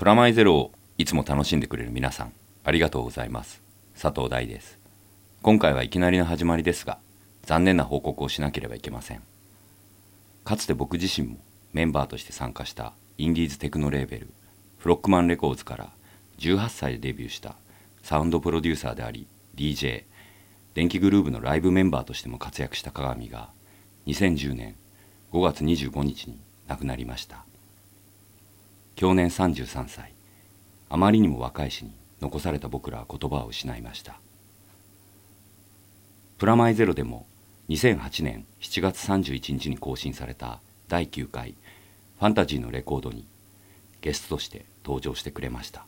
プラマイゼロをいつも楽しんでくれる皆さんありがとうございます。佐藤大です。今回はいきなりの始まりですが残念な報告をしなければいけません。かつて僕自身もメンバーとして参加したインディーズテクノレーベルフロックマンレコーズから18歳でデビューしたサウンドプロデューサーであり DJ 電気グルーヴのライブメンバーとしても活躍した鏡が2010年5月25日に亡くなりました。去年33歳。あまりにも若い死に残された僕らは言葉を失いました。プラマイゼロでも2008年7月31日に更新された第9回ファンタジーのレコードにゲストとして登場してくれました。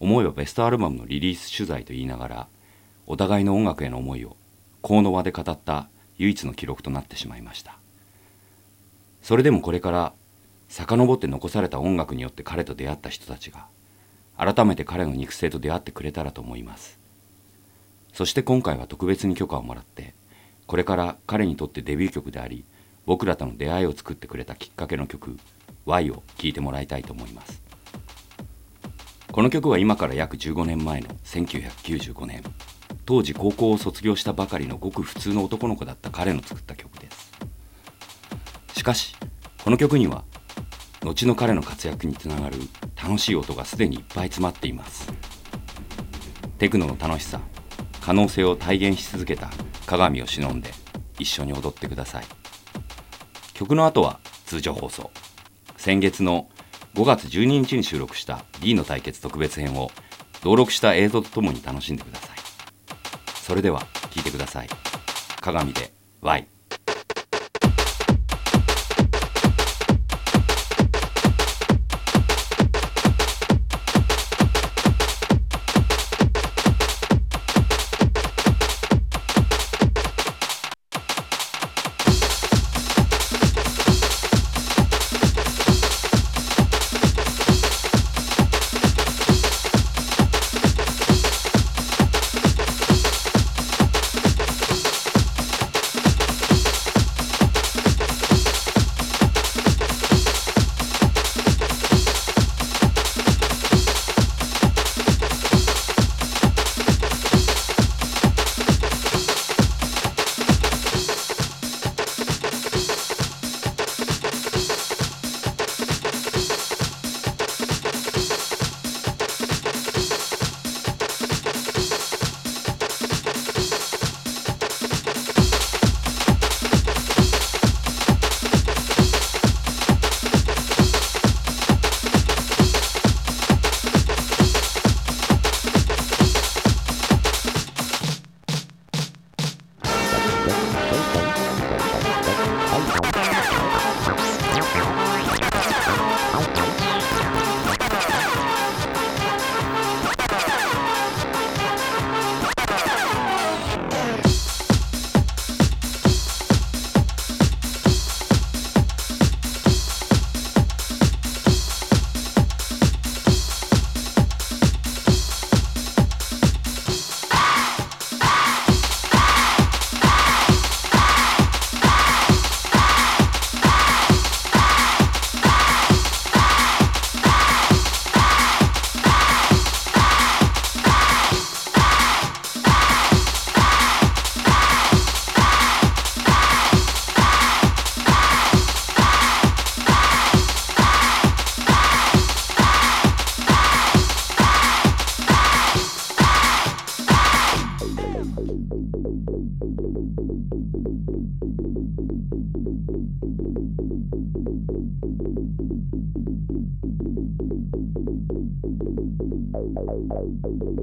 思いはベストアルバムのリリース取材と言いながらお互いの音楽への思いをこの輪で語った唯一の記録となってしまいました。それでもこれから遡って残された音楽によって彼と出会った人たちが改めて彼の肉声と出会ってくれたらと思います。そして今回は特別に許可をもらってこれから彼にとってデビュー曲であり僕らとの出会いを作ってくれたきっかけの曲「Y」を聴いてもらいたいと思います。この曲は今から約15年前の1995年当時高校を卒業したばかりのごく普通の男の子だった彼の作った曲です。しかしこの曲には後の彼の活躍につながる楽しい音がすでにいっぱい詰まっています。テクノの楽しさ可能性を体現し続けた鏡を忍んで一緒に踊ってください。曲の後は通常放送。先月の5月12日に収録した D の対決特別編を登録した映像とともに楽しんでください。それでは聴いてください。鏡で Y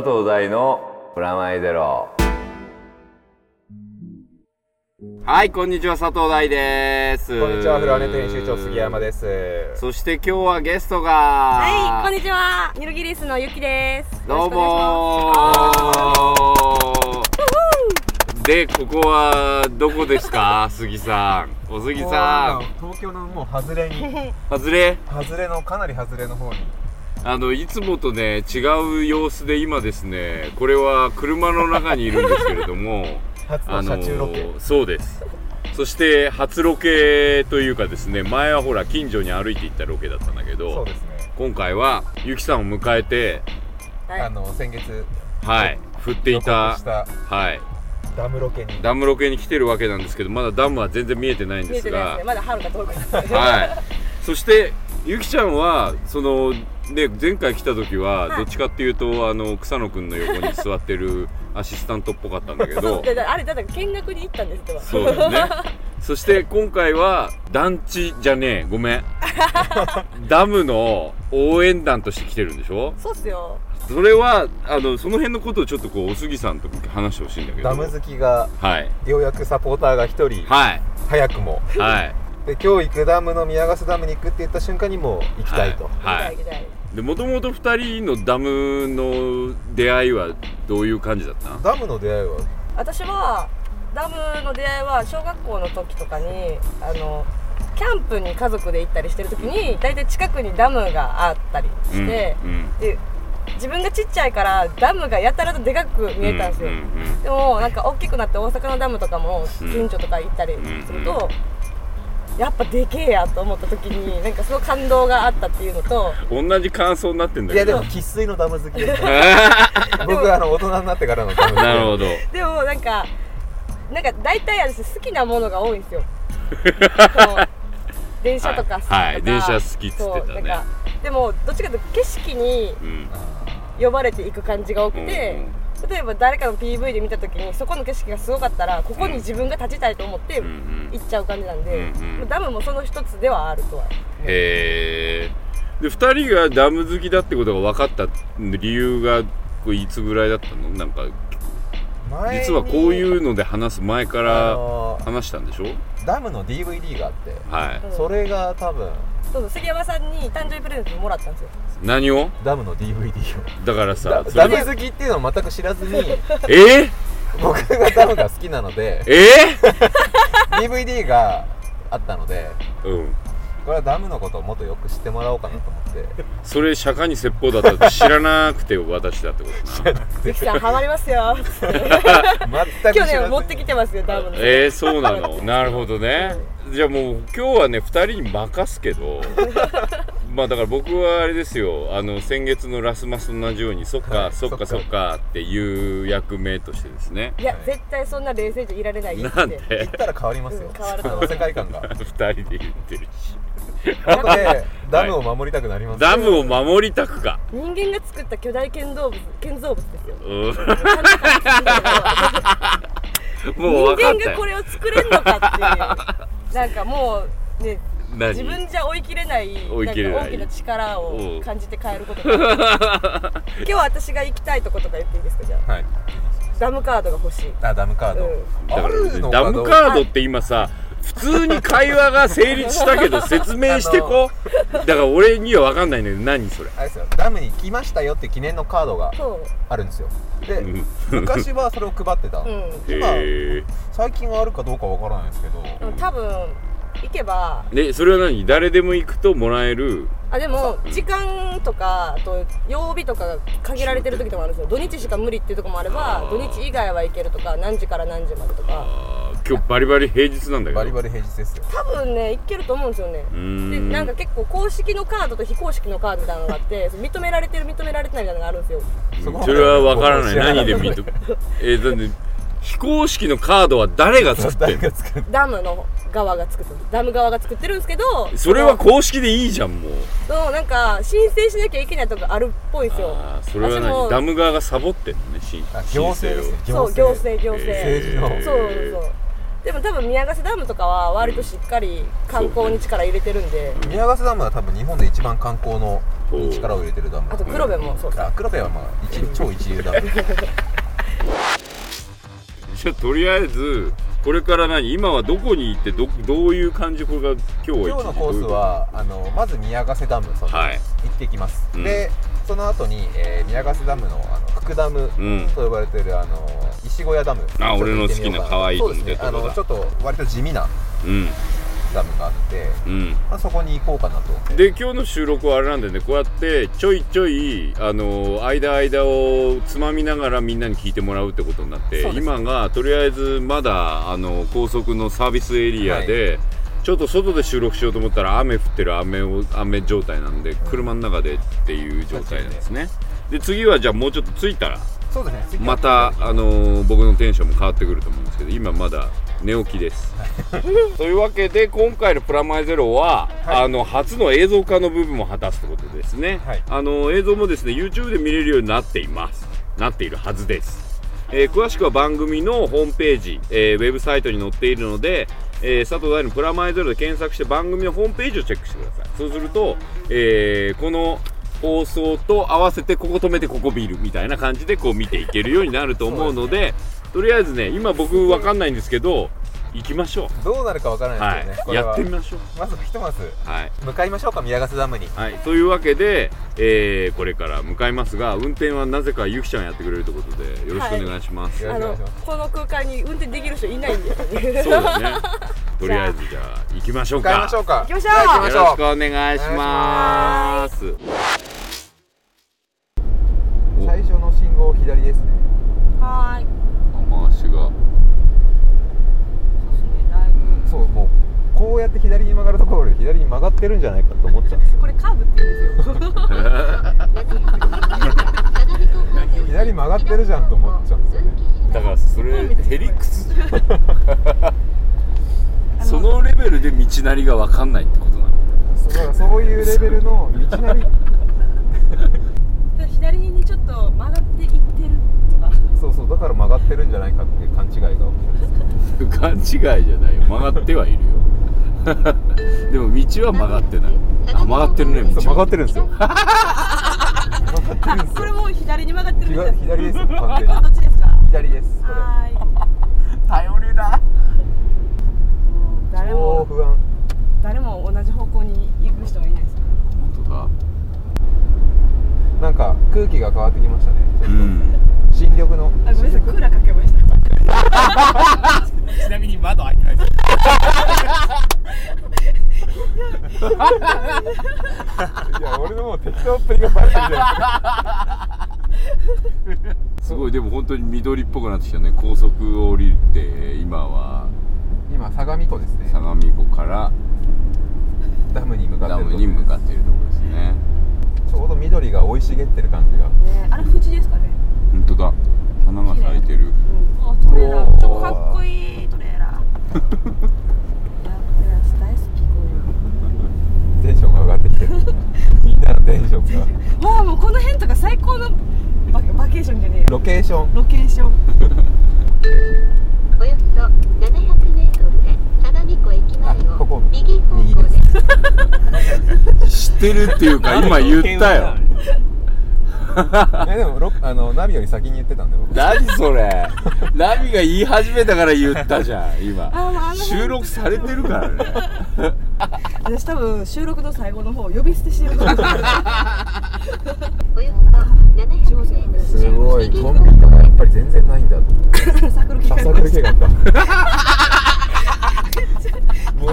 佐藤大のプラマイゼロ。はいこんにちは佐藤大です。こんにちは、フロアネット編集長杉山です。そして今日はゲストが。はい、こんにちは。ニルギリスのゆきです。どうもでここはどこですか？杉さん。お杉さん。東京のもう外れに、外れ？外れの、かなり外れの方に。あのいつもとね違う様子で今ですねこれは車の中にいるんですけれども 初のあの車中ロケ。そうですそして初ロケというかですね前はほら近所に歩いて行ったロケだったんだけそうどですね。今回はゆきさんを迎えて。はい。あの、先月、はい振ってい予たはいダムロケに。ダムロケに来てるわけなんですけどまだダムは全然見えてないん見ですがえてないですね。まだ遥か遠くです。はいそしてゆきちゃんはそのね前回来た時ははい。どっちかっていうとあの草野くんの横に座ってる アシスタントっぽかったんだけど。でであれだから見学に行ったんですってば。そうだよね。そして今回は団地じゃねえ。ごめん。ダムの応援団として来てるんでしょ？そうっすよ。それはあのその辺のことをちょっとこうお杉さんと話してほしいんだけど。ダム好きが、はい。ようやくサポーターが一人、はい。早くも。はい。で、今日行くダムの宮ヶ瀬ダムに行くって言った瞬間にもう行きたいと。はい。行きたい行きたい。でもともと2人のダムの出会いはどういう感じだった？ダムの出会いは、私はダムの出会いは小学校の時とかにあのキャンプに家族で行ったりしてる時に大体近くにダムがあったりして、うんうん。で自分がちっちゃいからダムがやたらとでかく見えたんですよ。うんうんでもなんか大きくなって大阪のダムとかも近所とか行ったりすると、やっぱでけえやと思った時になんかすごい感動があったっていうのとうん同じ感想になってんだいやでけども生粋のダム好きです。ね。僕はあの、大人になってからのダム好き。なるほど。でもなんかなんか大体私好きなものが多いんですよ。電車とか好きとか、はいはい電車好きっつってたね。そうなんかでもどっちかというと景色にうん。呼ばれていく感じが多くて、うん例えば誰かの PV で見た時にそこの景色がすごかったらここに自分が立ちたいと思って行っちゃう感じなんで、うんうん。ダムもその一つではあるとはへえで2人がダム好きだってことが分かった理由がこういつぐらいだったの？なんか実はこういうので話す前かあらの話したんでしょ？ダムの DVD があって、はい。うん。それが多分、そうそう杉山さんに誕生日プレゼントもらったんですよ。何を？ダムの DVD を。だからさダム好きっていうのを全く知らずに え？僕がダムが好きなのでえ？DVD があったのでうんこれはダムのことをもっとよく知ってもらおうかなと思って。それ釈迦に説法だったって知らなくて私だってことな。ゆきさんハマりますよ。全く知らず去年に持ってきてますよダムの。えー、そうなの？なるほどね。じゃあもう今日はね2人に任すけど。まあだから僕はあれですよ。あの先月のラスマスと同じようにそっか、はいそっかそそっか。っかっていう役目としてですね。いや絶対そんな冷静じゃいられないなんってで？言ったら変わりますよ。うん変わると思う。世界観が。2人で言ってるし後でダムを守りたくなりますダムを守りたくか。人間が作った巨大建造物建造物ですよ。うん。人もう分かったよ間がこれを作れんのかっていう。なんかもうね何？自分じゃ追い切れない追い切れない。んか大きな力をうん感じて帰ることが 今日私が行きたいとことか言っていいですかじゃあ。はい。ダムカードが欲しい。あダムカード、うん。あるのダムか。どうカードって今さ普通に会話が成立したけど説明してこだから俺には分かんないんだけど何それ。あれですよ。ダムに来ましたよって記念のカードがそあるんですよ。でうん。昔はそれを配ってた、ううん。へ最近はあるかどうかわからないですけど、でも多分行けば。でそれは何？誰でも行くともらえる？あでも時間とかあと曜日とかが限られてる時とかもあるんですよ。土日しか無理っていうところもあればあー。土日以外は行けるとか何時から何時までとか今日バリバリ平日なんだけど。バリバリ平日ですよ。多分ね行けると思うんですよね。でん。なんか結構公式のカードと非公式のカードみたいなのがあって認められてる認められてないみたいなのがあるんですよ。それは分からない。何で見とえー、だって非公式のカードは誰が作ってる？ダムの側が作ってる。ダム側が作ってるんですけどそれは公式でいいじゃんもう。そのなんか申請しなきゃいけないとこあるっぽいんですよ。あーそれは何？ダム側がサボってんのねしあ行政ですね。そう行政。行政、えー政治のそうそうそうでも多分宮ヶ瀬ダムとかは割としっかり観光に力入れてるんで、宮ヶ瀬ダムは多分日本で一番観光のに力を入れてるダム。あと黒部もそうですあ黒部はまあ一超一流ダム。じゃあとりあえずこれから何？今はどこに行ってどどういう感じ？これが今日は今日のコースはあのまず宮ヶ瀬ダムその、はい。行ってきます、うん。でその後に、えー宮ヶ瀬ダムのあの福ダムうん。と呼ばれてるあの石小屋ダム。あ俺の好きな可愛いそうですね。あのちょっと割と地味なうん。ダムがあって、うん。まあ、そこに行こうかなと。で今日の収録はあれなんでね。こうやってちょいちょいあの間間をつまみながらみんなに聞いてもらうってことになって、今がとりあえずまだあの高速のサービスエリアで、ちょっと外で収録しようと思ったら雨降ってる雨を雨状態なんで車の中でっていう状態なんですね。で次はじゃあもうちょっと着いたらまたあの僕のテンションも変わってくると思うんですけど今まだ寝起きです。というわけで今回の「プラマイゼロは」はい。あの初の映像化の部分も果たすということですね、はい。あの映像もですね YouTube で見れるようになっています。なっているはずです、えー詳しくは番組のホームページ、えーウェブサイトに載っているので、えー佐藤大のプラマイゼロで検索して番組のホームページをチェックしてください。そうすると、えーこの放送と合わせてここ止めてここ見るみたいな感じでこう見ていけるようになると思うのでとりあえずね今僕わかんないんですけど行きましょどうなるかわからう、ないですけどね、はい、やってみましょう。まずひとまずはい、向かいましょうか宮ヶ瀬ダムに。はい、というわけで、えーこれから向かいますが運転はなぜかゆきちゃんやってくれるということでよろしくお願いします、よあのろしくお願いします。この空間に運転できる人いないんで。そうですね。とりあえずじゃあ行きましょうか。行きましょうじゃあ行きましょう。よろしくお願いします。お最初の信号左ですね。はーい雨足がそうもうこうやって左に曲がるところで左に曲がってるんじゃないかと思っちゃうんですよ。これカーブって言うんですよ。左曲がってるじゃんと思っちゃうんですよね。だからそれヘリクス。そのレベルで道なりが分かんないってことなの。だからそういうレベルの道なり。左にちょっと曲がっていってるだから曲がってるんじゃないかっていう勘違いが起きるんです 勘違いじゃない。よ曲がってはいるよ。でも道は曲がってない。あ曲がってるね道そう曲がってるんですよ。曲がってるんですよ。これもう左に曲がってるみたい左左ですよ完全どっにちですか？左ですこれ。はーい。頼りだ超誰も不安。誰も同じ方向に行く人がいないです。本当だ。なんか空気が変わってきましたね。うん新緑の。あごめんなさいクーラーかけました。ちなみに窓開いてないです。いや俺のもう適当っぷりがバレてるじゃないすごいでも本当に緑っぽくなってきたね。高速を降りて今は。今相模湖ですね。相模湖から。ダムに向かってダるとこムに向かっているところですね。ちょうど緑が生い茂ってる感じが。ねあれ富士ですかね本当だ。花が咲いてる。あトレーラおー。ーちょっとかっこいいトレーラー。いやトレーラー大好きこういうテンションが上がってきてる。みんなのテンションが。わあもうこの辺とか最高のババケーションじゃねえよ。ロケーション。ロケーション。およそ700メートルで相模湖駅前を右方向です。知ってるっていうか今言ったよ いやでもロあのナビより先に言ってたんで僕。何それ？ナビが言い始めたから言ったじゃん今。あまああの収録されてるからね。私多分収録の最後の方呼び捨てしてると思う。およそ700メートルすごい。コンビニとかやっぱり全然ないんだと思ってサークル系。あサークル系があった。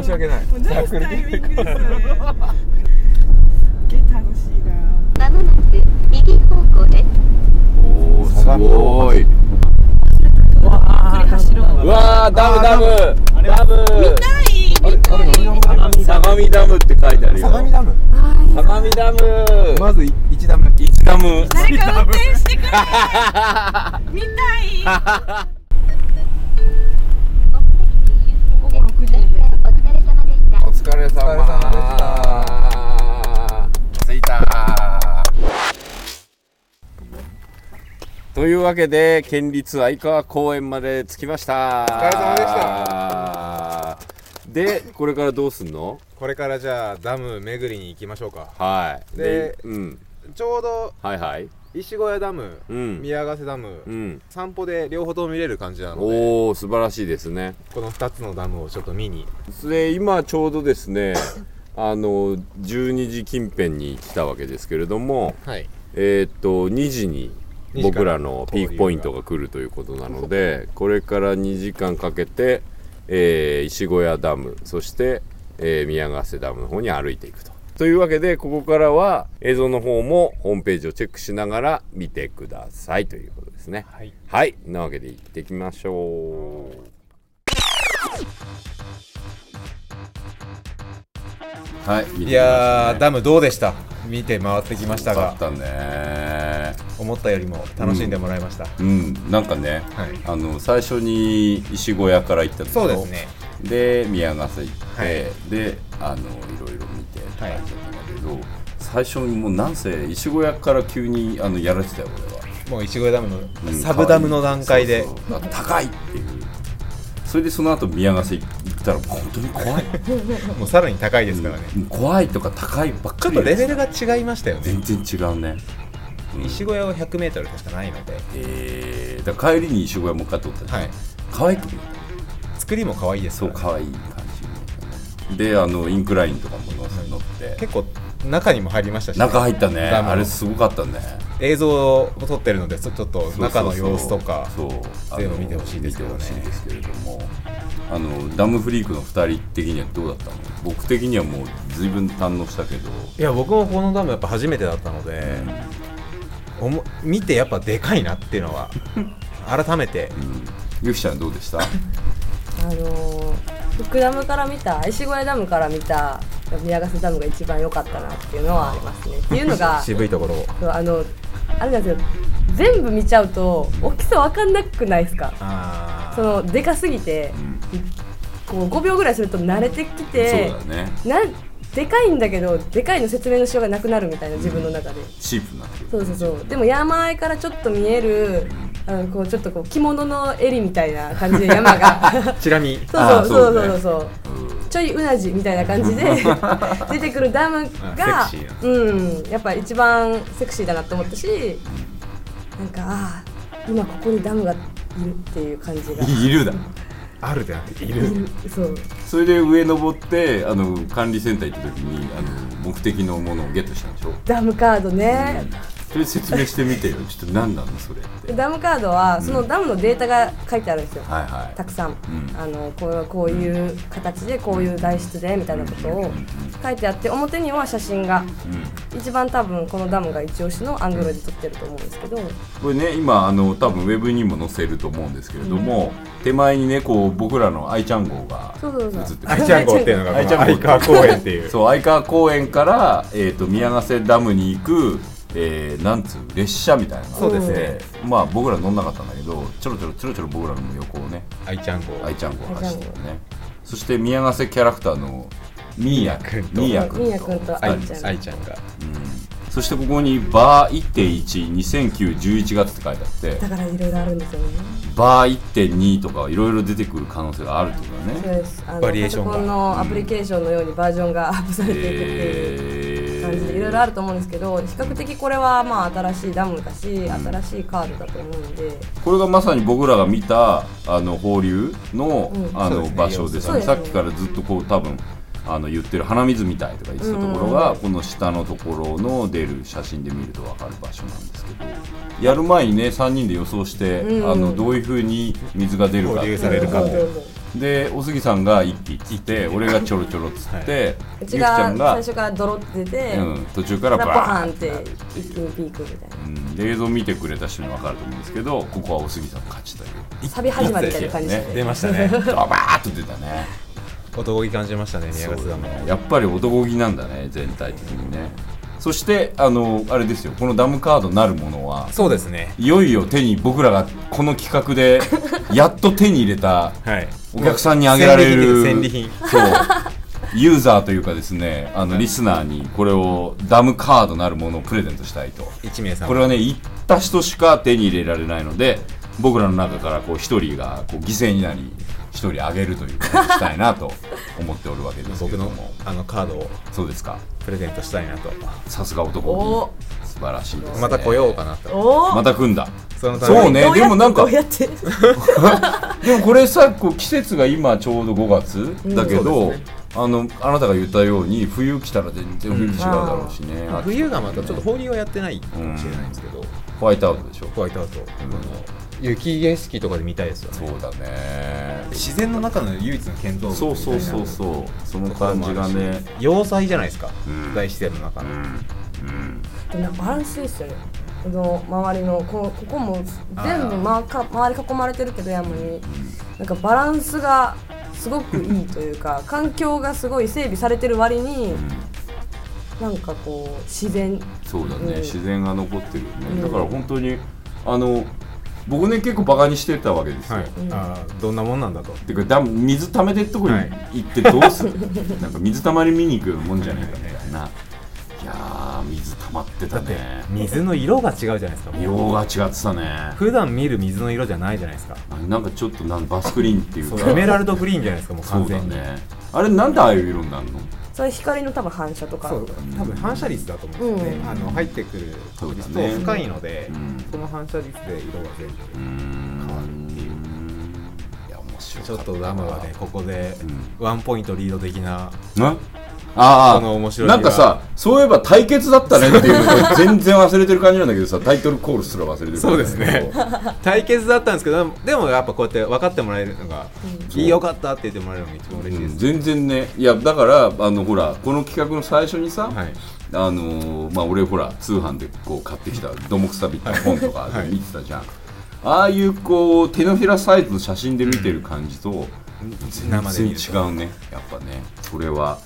申し訳ないスタイミングですよねゲ楽しいなまもなく右方向です。おおすごい。ううわーダムダムダム。相模ダムって書いてあるよ。相模ダム。相模ダム。まずい一ダム。一ダム。誰か運転してくれ。見たい。午後6時にお疲れ様でした。というわけで県立相川公園まで着きました。お疲れ様でした。でこれからどうすんの？これからじゃあダム巡りに行きましょうか。はい。でうん。ちょうどはいはい。石小屋ダム、うん。宮ヶ瀬ダム、うん。散歩で両方とも見れる感じなのでおお素晴らしいですね。この2つのダムをちょっと見に。で今ちょうどですね あの12時近辺に来たわけですけれどもはい。えーっと2時に2時から僕らのピークポイントが来るということなのでこれから2時間かけて、えー石小屋ダムそして、えー宮ヶ瀬ダムの方に歩いていくと。というわけでここからは映像の方もホームページをチェックしながら見てくださいということですね。はい、はい、なわけで行ってきましょう。はい、いやーダムどうでした？見て回ってきましたがったね。思ったよりも楽しんでもらいました、うん。なんかね、はい。あの最初に石小屋から行ったでしょそうですね。で宮ヶ瀬行って、はい。であのいろいろ見てって感じだったんだけど、最初にもうなんせ石小屋から急にあのやられてたよ俺は、もう石小屋ダムのうん。サブダムの段階で、そうそう。高いっていうそれでその後宮ヶ瀬行ったら本当に怖い。もうさらに高いですからね、うん怖いとか高いばっちょかりっとレベルが違いましたよね。全然違うね、うん。石小屋は 100m でしかないので、えー、だ帰りに石小屋もう一回撮ったじゃん、はい、可愛く作りも可愛いですそうから。ね、可愛い感じであのインクラインとかも乗って。結構中にも入りましたし、中入ったね。あれすごかったね映像を撮ってるのでちょちょっと中の様子とかそう。そういうの見てほしいですけどね見てほしいですけれども。あのダムフリークの2人的にはどうだったの？僕的にはもう随分堪能したけど。いや僕もこのダムやっぱ初めてだったので、おも見てやっぱでかいなっていうのは 改めて。ゆきちゃんどうでした？あのー、福ダムから見た石小屋ダムから見た宮ヶ瀬ダムが一番良かったなっていうのはありますね。っていうのが渋いところを。そうあれなんですよ全部見ちゃうと大きさ分かんなくないですか？あそのでかすぎて、こう5秒ぐらいすると慣れてきてそうだね。なでかいんだけどでかいの説明のしようがなくなるみたいな自分の中で、シープになそうそうそう。でも山あいからちょっと見えるあのこうちょっとこう着物の襟みたいな感じで山が。チラ見。そうそうそうそうねそうそう。ちょいうなじみたいな感じで 出てくるダムがうん。やっぱ一番セクシーだなと思ったしなんかああ今ここにダムがいるっていう感じが。いるだ。あるでなくていいる。るそう。それで上登ってあの管理センター行った時にあの目的のものをゲットしたんでしょ？ダムカードね、それ説明してみてよ。ちょっと何なのそれって。ダムカードはそのダムのデータが書いてあるんですよ、はいはい。たくさん、ん。あのこうこういう形でこういう材質でみたいなことを書いてあって表には写真が。一番多分このダムが一押しのアングルで撮ってると思うんですけど。これね今あの多分ウェブにも載せると思うんですけれども、手前にねこう僕らの愛ちゃん号がそうそうそう。映って愛ちゃん号っていうのがこの愛ちゃん号。愛川公園っていう。そう相川公園から、えー、と宮ヶ瀬ダムに行く、えーなんつう列車みたいな。そうですね。まあ僕ら乗んなかったんだけどちょろちょろちょろちょろ僕らの横をね愛ちゃん号。愛ちゃん号走ってるね。そして宮ヶ瀬キャラクターのミーヤくんと。ミーヤ君ミーヤ君と愛愛ちゃん愛ちゃんが。そしてここにバー1.1200911月って書いてあってだからいろいろあるんですよね。バー1.2とかいろいろ出てくる可能性があるってことだそうねです。あのバリエーションが。パソコンのアプリケーションのようにバージョンがアップされていくっていう感じでいろいろあると思うんですけど比較的これはまあ新しいダムだし新しいカードだと思うんで。これがまさに僕らが見たあの放流の,、うん。あの場所ですね。ね。さっきからずっとこう多分あの言ってる鼻水みたいとか言ってたところが、この下のところの出る写真で見ると分かる場所なんですけどやる前にね3人で予想して、うんあのどういうふうに水が出るか放流されるかそうそうそうでお杉さんが一気っつって俺がちょろちょろっつって、うゆきちちがゃんが最、初からドロって出て、うん、途中からバーンハンって一気にピークみたいな。うん、で映像見てくれた人に分かると思うんですけどここはお杉さんの勝ちという。サビ始まりみたいな感じで、ね。出ましたね。ドバーッと出たね。男気感じましたね宮そうヶ瀬ダムだね。やっぱり男気なんだね全体的にね。そしてあのあれですよ。このダムカードなるものはそうですね。いよいよ手に僕らがこの企画でやっと手に入れた はいお客さんにあげられる戦利品そう。ユーザーというかですねあのリスナーにこれをダムカードなるものをプレゼントしたいと。1名様。これはね行った人しか手に入れられないので僕らの中からこう一人がこう犠牲になり1一人あげるということにしたいなと思っておるわけですけ僕のれどもあのカードをそうですか。プレゼントしたいなと。さすが男。素晴らしいです、ね、また来ようかなと。また組んだ。そのために。そうね。でもなんかどうやって？でも これさこう季節が今ちょうど5月だけど、そうですあのあなたが言ったように冬来たら全然雰囲気違うだろうしね、まあ冬がまたちょっと放流はやってないかもしれないんですけど、ホワイトアウトでしょ。ホワイトアウト、この雪景色とかで見たいですよね。そうだね。自然の中の唯一の建造物そうそうそうそう。その感じがね。要塞じゃないですか、うん。大自然の中の、うん。うん。でもなんかバランスいいっすよ。ねこの周りのこここも全部、ま、か周り囲まれてるけど山に。なんかバランスがすごくいいというか 環境がすごい整備されてる割になんかこう自然。そうだね、うん。自然が残ってるよね、うん。だから本当にあの僕ね結構バカにしてたわけですよ、はい、あーどんなもんなんだと。てかダム水溜めてるとこにはい。行ってどうする、なんか水たまり見に行くもんじゃないかみたいな、いやー水溜まってただってね水の色が違うじゃないですか。色が違ってたね。普段見る水の色じゃないじゃないですか。あなんかちょっとなんバスクリーンっていうか。そうエメラルドグリーンじゃないですかもうそうだ完全にね。あれなんでああいう色になるの？それ光の多分反射とか。そう多分反射率だと思うんですよね、うん。あの入ってくる確率と深いので、うん。その反射率で色が全部変わるっていういや面白ちょっとダムはねここでうワンポイントリード的ななああなんかさそういえば対決だったねっていうのを全然忘れてる感じなんだけどさタイトルコールすら忘れてるそうですね。対決だったんですけどでもやっぱこうやって分かってもらえるのが、いいよかったって言ってもらえるのが一番嬉しいです、うん。全然ね。いやだからあのほらこの企画の最初にさ、はい。あのーまあ俺ほら通販でこう買ってきた土木さびった本とかで見てたじゃん、ああいうこう手のひらサイズの写真で見てる感じと、全然違うね。やっぱね。それは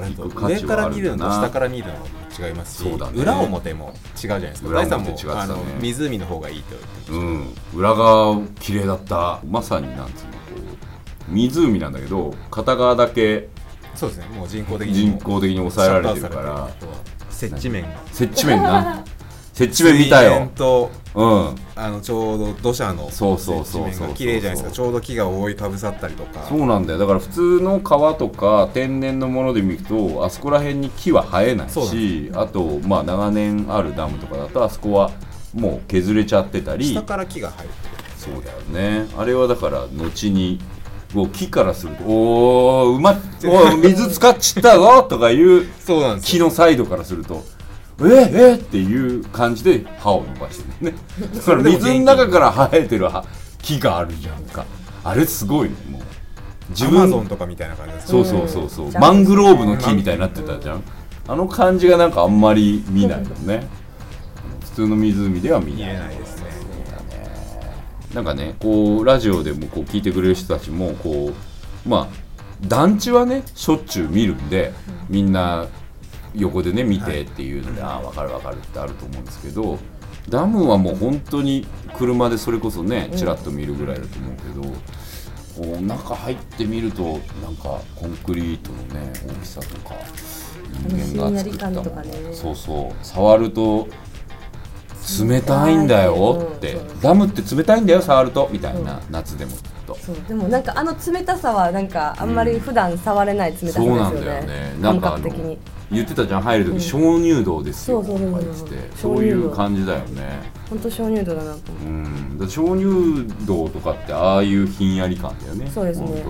これ行く価上から見るのと下から見るのも違いますし、ね。裏表も違うじゃないですか。裏大さんもあの湖の方がいいと言ってましうん。裏側綺麗だった。まさになんつうのこう湖なんだけど片側だけたそうですね。もう人工的に人工的に抑えられてるから。接地面が。接地面な接地面見たよ。とうん。あのちょうど土砂のそうそうそう綺麗じゃないですか。ちょうど木が覆いかぶさったりとか。そうなんだよ。だから普通の川とか天然のもので見るとあそこら辺に木は生えないしあとまあ長年あるダムとかだとあそこはもう削れちゃってたり。下から木が生えてそうだよね。あれはだから後にこう木からするとおーうまっおー 水使っちったぞとかいう木のサイドからするとえ？えっていう感じで歯を伸ばしてるね。だから水の中から生えてる葉木があるじゃんか。あれすごいねもう。自アマ分ゾンとかみたいな感じそうそうそうそう、うんマングローブの木みたいになってたじゃん。あの感じがなんかあんまり見ないよね。普通の湖では見見ない。えないですね。なんかねこうラジオでもこう聞いてくれる人たちもこうまあ団地はねしょっちゅう見るんでみんな横でね見てっていうので、ああ分かる分かるってあると思うんですけどダムはもう本当に車でそれこそねちらっと見るぐらいだと思うけど、こう中入ってみるとなんかコンクリートのね大きさとか人間が作ったもとかね。のそうそう。触ると冷たいんだよって、うんダムって冷たいんだよ触るとみたいな、夏でもきっと。そう。でもなんかあの冷たさはなんかあんまり普段触れない冷たさですよそうなんだよね。ねなん感かあの言ってたじゃん入る時、うん鍾乳洞ですよとか言ってそういう感じだよね。本当鍾乳洞だなと思う。うん。だ鍾乳洞とかってああいうひんやり感だよねそうですね。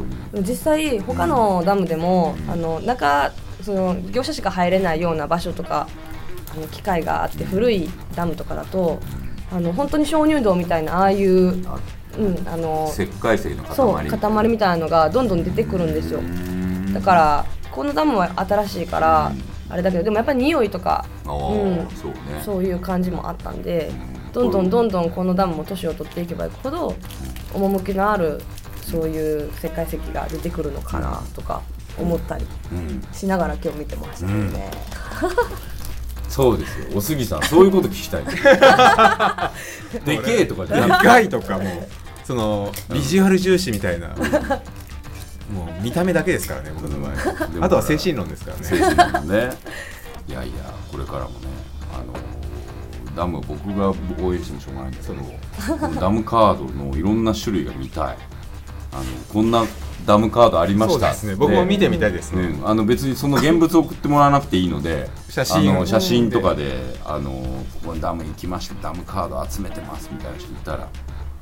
実際他のダムでも、あの中その業者しか入れないような場所とかあの機械があって古いダムとかだとあの本当に鍾乳洞みたいなああいう、あうん、あの石灰石の塊そう塊みたいなのがどんどん出てくるんですよ。うん。だからこのダムは新しいからあれだけどでもやっぱり匂いとかうん。そうね。そういう感じもあったんでうん。どんどんどんどんこのダムも年を取っていけばいくほど趣のあるそういう石灰石が出てくるのかなとか思ったりうん。しながら今日見てましたけどね、そうですよ。お杉さんそういうこと聞きたい でけえとかじゃでかいとかもうそのビジュアル重視みたいな、もう見た目だけですからね僕の場合、あとは精神論ですからね。精神論ね。いやいやこれからもねあのダム僕が応援してもしょうがないんだけどダムカードのいろんな種類が見たい。ああのこんなダムカードありましたそうですね。僕も見てみたいですね、うん。あの別にその現物を送ってもらわなくていいので 写真あの写真とかであのここにダム行きましたダムカード集めてますみたいな人いたら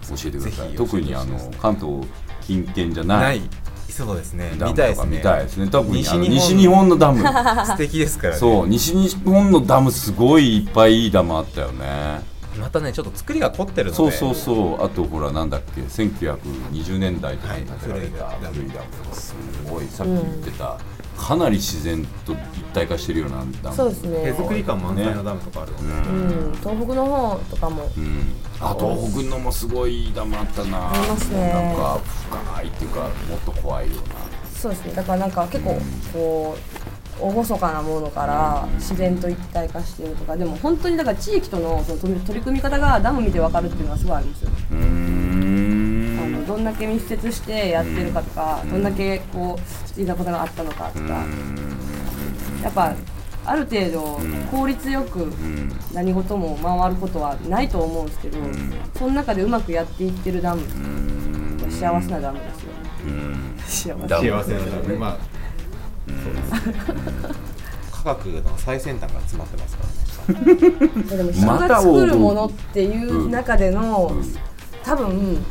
教えてください。特にあの関東近県じゃないそうですね。ダム見たいですね。とか見たいですね。特にあの西西日日本本のダム。素敵ですからね。そう西日本のダムすごいいっぱいいいダムあったよね。またねちょっと作りが凝ってるので。そうそうそう。あとほらなんだっけ1920年代とかに建てられたはい古いダム。とか。すごいさっき言ってた、かなり自然と一体化してるようなダムそうですね。手作り感満載のダムとかあるので、うん。東北の方とかも。うん、あ東北のもすごいダムあったな。ありますね。なんか深いっていうかもっと怖いよそうですね。だからなんか結構こう厳かなものから自然と一体化しているとか。でも本当にだから地域とのその取り取り組み方がダム見て分かるっていうのはすごいありますよ、うんどんだけ密接してやってるかとか、どんだけこう好きなことがあったのかとか、やっぱある程度効率よくうん。何事も回ることはないと思うんですけど、その中でうまくやっていってるダムうん。は幸せなダムですよね。うん。幸せ。ダム幸せなダム。まあそうです科学の最先端が詰まってますからね。でも人またが作るものっていう中での、うん。多分、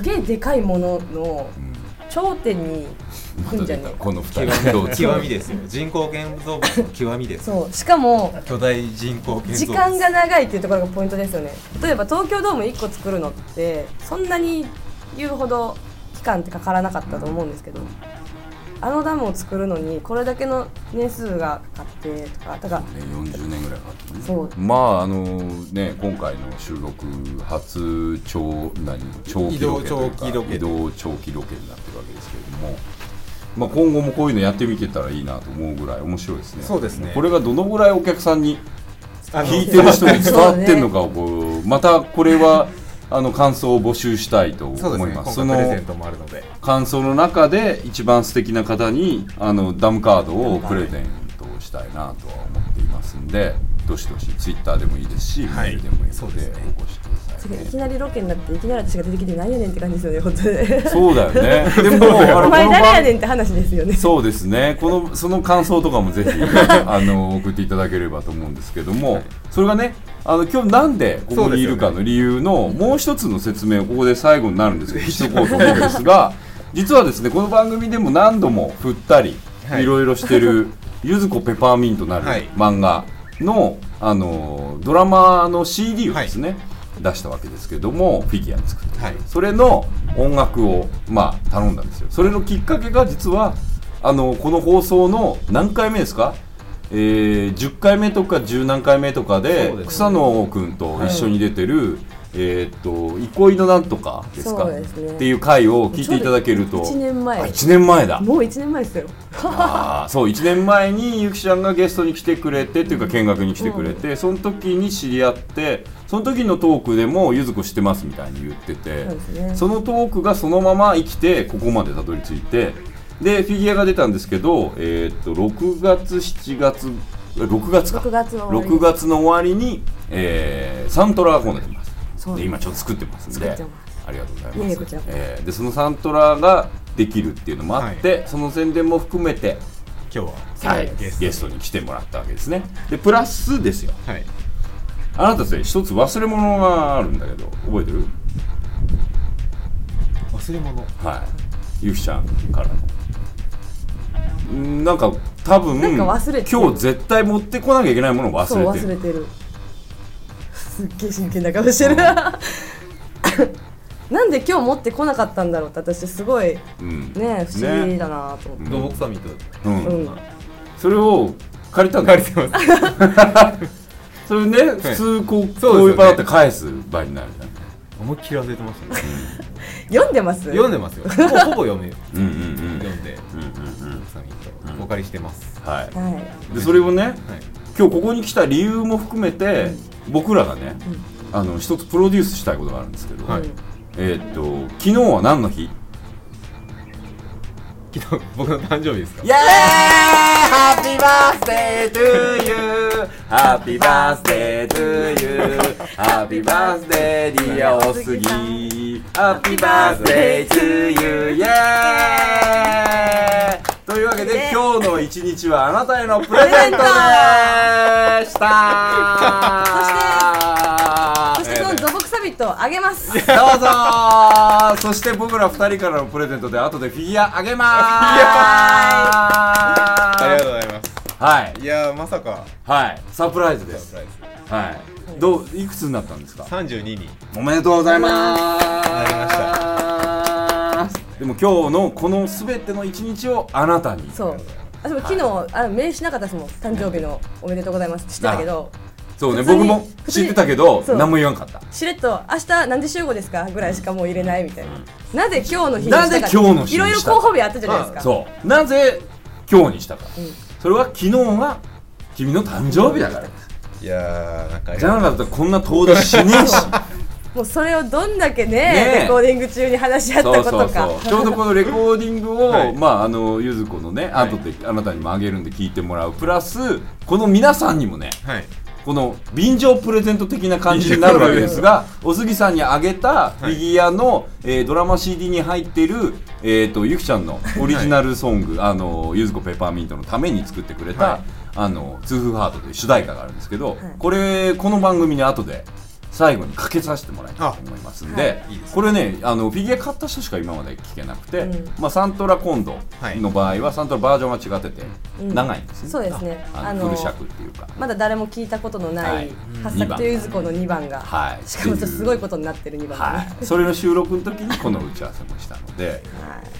すげえでかいものの頂点に行くんじゃねえか。この二人。どうぞ極みですよ。人工建造物の極みですそう。しかも巨大人工建造物。時間が長いっていうところがポイントですよね。例えば東京ドーム1個作るのってそんなに言うほど期間ってかからなかったと思うんですけどあのダムを作るのにこれだけの年数がかかってとかだからね、40年ぐらいかかってね。そう。まああのね今回の収録初長何長期ロケというか移動長期ロケ移動長期ロケになってるわけですけれども、まあ、今後もこういうのやってみてたらいいなと思うぐらい面白いですね。そうですね。これがどのぐらいお客さんに聞いてる人に伝わってんのかをこうまたこれはあの感想を募集したいと思います。今回プレゼンそトもあるので。の感想の中で一番素敵な方にあのダムカードをプレゼントしたいなとは思っていますんで、どしどしツイッターでもいいですし、はい。メールでもいいのでね。お越しください、き。なりロケになっていきなり私が出てきてなんやねんって感じですよね本当にそうだよね。でもお前誰やねんって話ですよねそうですね。このその感想とかもぜひ あの送っていただければと思うんですけども、それがね、あの今日なんでここにいるかの理由のもう一つの説明をここで最後になるんですけど、しとこうと思うんですが、実はですねこの番組でも何度も振ったり、はいいろいろしてるゆずこペパーミントなるはい漫画のあのドラマの CD をですね。出したわけですけどもフィギュア作って、はい。それの音楽をまあ頼んだんですよ。それのきっかけが実はあのこの放送の何回目ですか？えー、10回目とか10何回目とかで草野君と一緒に出てる、えーっと憩いのなんとかですか？ですね。っていう回を聞いていただけると。1年前。あ1年前だ。もう1年前ですよ。あーそう1年前にゆきちゃんがゲストに来てくれてっていうか見学に来てくれて、その時に知り合ってその時のトークでもゆずこ知ってますみたいに言っててそね。そのトークがそのまま生きてここまでたどり着いてでフィギュアが出たんですけど、えーっと6月7月6月か。6月の終わり6月の終わりに、えーサントラが今度出ますで今ちょっと作ってますんで。ありがとうございます。いえーでそのサントラができるっていうのもあって、その宣伝も含めて今日ははい、ゲストゲストに来てもらったわけですね。でプラスですよ。はい。あなたですね一つ忘れ物があるんだけど覚えてる？忘れ物。はい。ゆきちゃんからの。んなんか多分今日絶対持ってこなきゃいけないものをそう忘れてる。忘れてるすっげえ真剣な顔してる。なんで今日持ってこなかったんだろうって私すごいうん。ね不思議だなと思って、土木サミットうん。うん。それを借りたんだ借りてます それね普通こう,、そうですよね。こういう場だって返す場にな。るじゃん思いっきり忘れてましたね。読んでます？読んでますよ。ほぼほぼ読めうんうんうん。読んで。うんうんうんサミットお借りしてます。はい。はい。でそれをねはい。今日ここに来た理由も含めて、僕らがね、あの一つプロデュースしたいことがあるんですけど、はい、えー、っと昨日は何の日？昨日僕の誕生日ですか？イエーイ！ハッピーバー day to youーハッピーバースデートゥーユーハッピーバースデーディアおすぎ。 Happy birthday to you イエーイ！今日の一日はあなたへのプレゼントでした。そしてその土木サミットをあげます。どうぞ。そして僕ら二人からのプレゼントで後でフィギュアあげまーすありがとうございます。はいいやーまさか。はい。サプライズです。サプライズ。はい。どういくつになったんですか？32におめでとうございます。なりまでも今日のこのすべての一日をあなたに。そう。私も昨日、あ名刺なかったですもん。誕生日のおめでとうございます。知ってたけど。そうね。僕も知ってたけど何も言わんかった。しれっと明日何時集合ですかぐらいしかもう入れないみたいな、なぜ今日の日になぜ今日の日にしたいろいろ候補日あったじゃないですか。そう。なぜ今日にしたか、ん。それは昨日が君の誕生日だからいやーなんか。じゃなかったらこんな遠出しねえし もうそれをどんだけねねえ。レコーディング中に話し合ったことか。ちょうどこのレコーディングを、はい。まああのゆず子のね後であなたにもあげるんで聞いてもらう。プラスこの皆さんにもねはい。この便乗プレゼント的な感じになるわけですが おすぎさんにあげたフィギュアの、えードラマ CD に入ってる、えー、とゆきちゃんのオリジナルソング、あのゆずこペッパーミントのために作ってくれた「はい。あの痛風ハート」という主題歌があるんですけど、い。これこの番組に後で最後にかけさせてもらいたいと思いますんで、はい。これねあのフィギュア買った人しか今まで聞けなくて、うん。まあ、サントラコンドの場合はサントラバージョンが違っててうん。長いんですね、そうですね。あのフル尺っていうか。まだ誰も聞いたことのなはい。い八作とゆず子の2番が、はい。しかもすごいことになってる2番が。ね、はい、それの収録の時にこの打ち合わせもしたので、はい。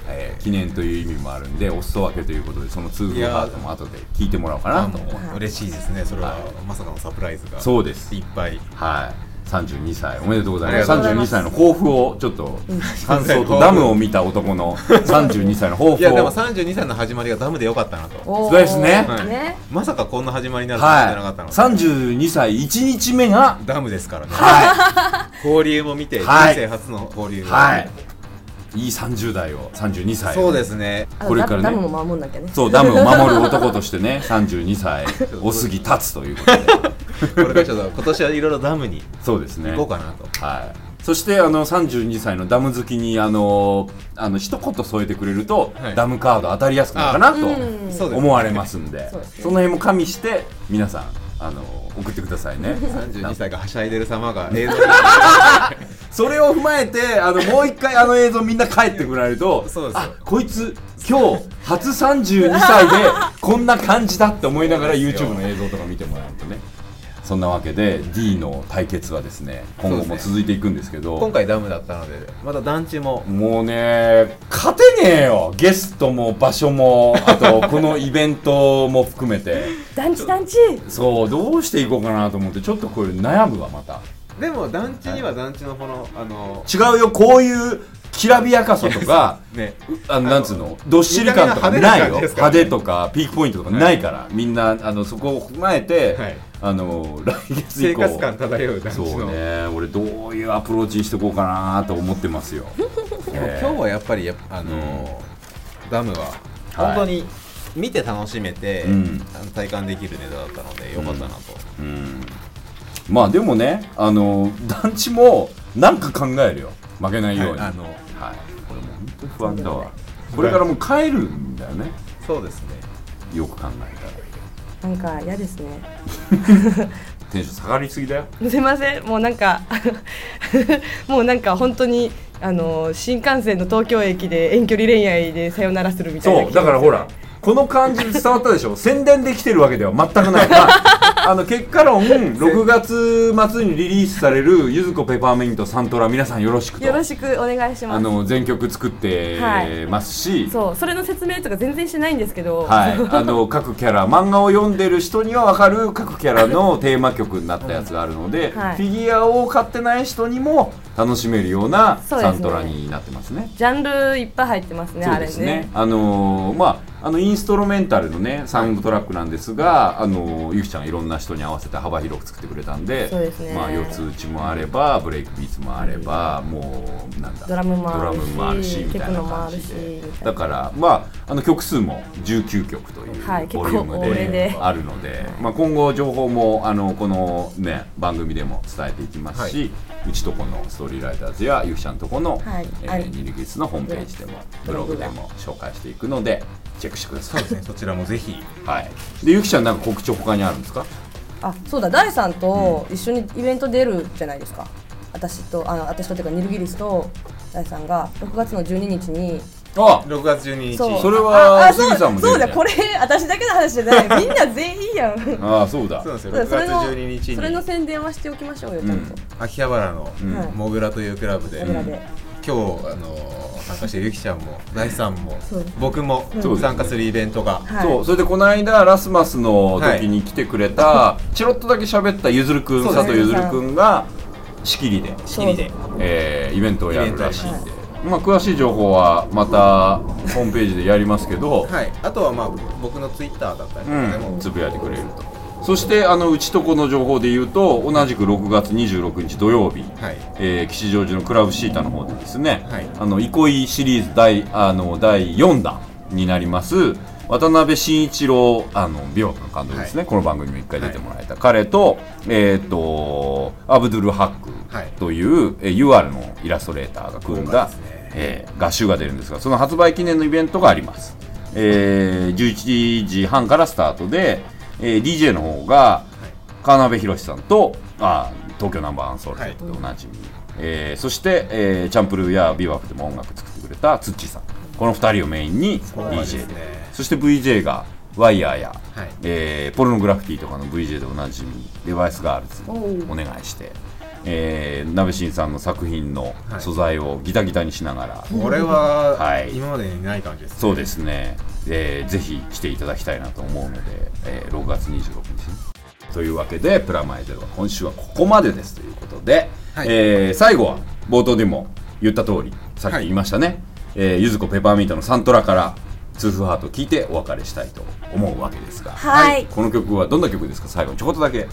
えー記念という意味もあるんでお裾分けということでその通風ハートも後で聞いてもらおうかなと思う嬉しいですね。それは、はい。まさかのサプライズが。そうです。いっぱい。はい32歳。おめでとうございます。ありがとうご32歳の抱負をちょっと感想とダムを見た男の32歳の抱負いやでもを32歳の始まりがダムでよかったなと。そうですね。はい。ね。まさかこんな始まりになると思ってなかったはいので、32歳1日目がダムですからね、は交流も見て、はい。人生初の交流いはい。いい30代を32歳をそうですね。あこれからね。ダムダムも守んなきゃね。そうダムを守る男としてね32歳お過ぎ立つということでこれからちょっと今年はいろいろダムにそうですね。行こうかなと、はい、そしてあの32歳のダム好きにあのあの一言添えてくれると、はい。ダムカード当たりやすくなるかなと思われますんで。ね。その辺も加味して皆さんあの送ってくださいね。32歳がはしゃいでる様が映像に。それを踏まえてあのもう一回あの映像みんな帰ってくられるとそうですよ。あこいつ今日初32歳でこんな感じだって思いながら YouTube の映像とか見てもらうとねそんなわけで D の対決はですね今後も続いていくんですけど。今回ダムだったのでまだ団地も。もうね勝てねえよ。ゲストも場所もあと このイベントも含めて。団地団地。そうどうしていこうかなと思ってちょっとこれ悩むわまた。でも団地には団地のこのあの違うよこういうきらびやかさとか ね。あのなんつうの？どっしり感とかないよ。ね。派手とかピークポイントとかないから、みんなあのそこを踏まえて、はいあの来月以降。生活感漂う団地の。そうね。俺どういうアプローチにしていこうかなと思ってますよ、えー今日はやっぱりあのーダムは本当に見て楽しめて、うん。あの体感できるネタだったのでよかったなと、うん。まあでもねあの団地もなんか考えるよ。負けないように、はいあのはい。これもう本当に不安だわ。これからもう帰るんだよね。そうですね。よく考えたらなんか嫌ですね。テンション下がりすぎだよ。すいません。もうなんか もうなんか本当にあの新幹線の東京駅で遠距離恋愛でさよならするみたいなそうだからほらこの感じで伝わったでしょ。宣伝できてるわけでは全くない、まあ、あの結果論6月末にリリースされるゆずこペパーミントサントラ皆さんよろしくと。よろしくお願いします。あの全曲作ってはいますし、そうそれの説明とか全然してないんですけど、はい、あの各キャラ漫画を読んでる人には分かる各キャラのテーマ曲になったやつがあるので、はい。フィギュアを買ってない人にも楽しめるようなサントラになってますね。ジャンルいっぱい入ってますねそうあれね。あのーまああのインストロメンタルのねサウンドトラックなんですが、あのーゆきちゃんがいろんな人に合わせて幅広く作ってくれたんで、そうですね。まあ四つ打ちもあればブレイクビーツもあれば、もうなんだドラムもあるしみたいな感じで、な。だからまああの曲数も19曲というはいボリュームでで。あるので、まあ今後情報もあのこのね番組でも伝えていきますし、うちとこのストーリーライターズやゆきちゃんとこの、はい。えはい。ーニルギスのホームページでもブログでも紹介していくのでチェックしてください。ねそちらもぜひ。はい。でゆきちゃんなんか告知他にあるんですか？あそうだ大さんと一緒にイベント出るじゃないですか。私とあの私とっていうかニルギリスと大さんが6月の12日にあ、6月12日。そう。それはああそう杉さんも出るじゃん。そうだこれ私だけの話じゃない。みんな全員やん。ああそうだ。そう。なんですよ。そう6月それの12日それのに宣伝はしておきましょうよちゃんと、秋葉原のモグラというクラブで。モグラで今日あの参加してるゆきちゃんも大さんも僕も参加するイベントが。はい。そうそれでこの間ラスマスの時に来てくれた、チロッとだけ喋ったゆずるくん佐藤ゆずるくんが仕切りで、仕切りで。えーイベントをやるらしいんで、まあ、詳しい情報はまたホームページでやりますけど、はい。あとはまあ僕のツイッターだったりとかでもうん、つぶやいてくれるとそしてあのうちとこの情報で言うと同じく6月26日土曜日、はい。えー吉祥寺のクラブシータの方でですね、はい。あの憩いシリーズ第あの第4弾になります渡辺慎一郎あの美容の監督ですね、はい。この番組にも一回出てもらえた、彼と,、えー、とアブドゥル・ハッはい。クという、えー UR のイラストレーターが組んだ、ね。えー合集が出るんですがその発売記念のイベントがあります、えー11時半からスタートで、えー DJ の方が川辺宏さんとあ東京ナンバーワンソウルでおなじ。み、えーそして、えーチャンプルーやビバフでも音楽作ってくれたツッチーさん。この2人をメインに DJ でね。そして VJ がワイヤーや、はい。えーポルノグラフィティとかの VJ でおなじみデバイスガールズおうにお願いして、えー、鍋新さんの作品のはい。素材をギタギタにしながら、これははい。今までにない感じですね。そうですね、えーぜひ来ていただきたいなと思うので、えー6月26日。にというわけでプラマイゼロは今週はここまでです。ということで、はい。えー最後は冒頭でも言った通りさっき言いましたね、えーゆずこペパーミントのサントラから痛風ハートを聞いてお別れしたいと思うわけですが、はい。この曲はどんな曲ですか？最後にちょこっとだけ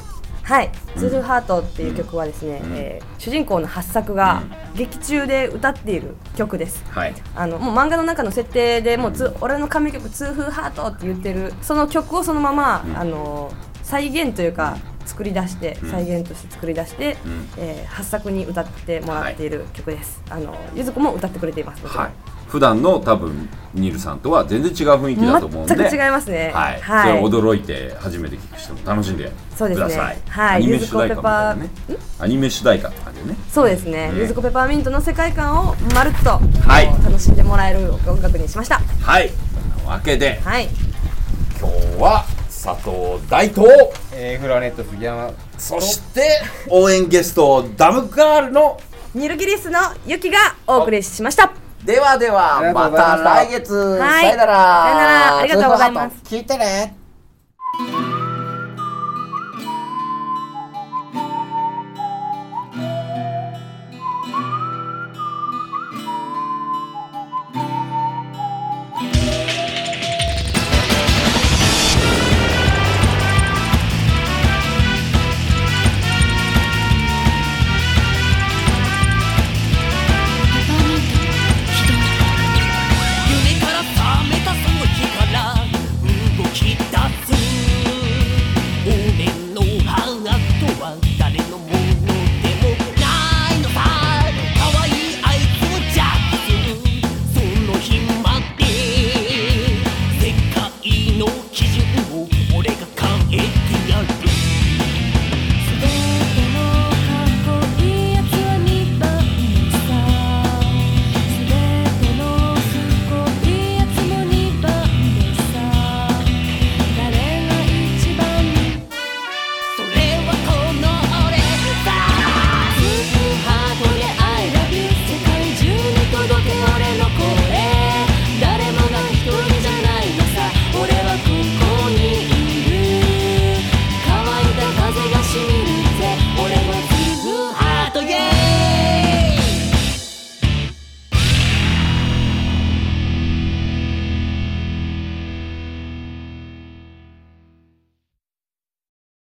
はい「ツールハート」っていう曲はですね、うん。えー主人公の八作が劇中で歌っている曲です。はい。あのもう漫画の中の設定でもうつ、俺の神曲「痛風ハート」って言ってるその曲をそのまま、うん。あの再現というか、作り出して、うん。再現として作り出して、うん。えー八作に歌ってもらっている曲です、あのゆず子も歌ってくれています。はい普段の多分ニルさんとは全然違う雰囲気だと思うんで。全く違いますね。はい、はい。それは驚いて初めて聞く人も楽しんでそうですね。ください。はい。アニメ主題歌みたいなね。アニメ主題歌って感じでね。そうですね、うんゆずこペパーミントの世界観をまるっと、はい。楽しんでもらえる音楽にしました。はい。そんなわけではい。今日は佐藤大東えーフロアネット杉山。そして応援ゲストダムガールのニルギリスのゆきがお送りしましたではではまた。来月、はい。さよなら。さよなら。ありがとうございます。聞いてね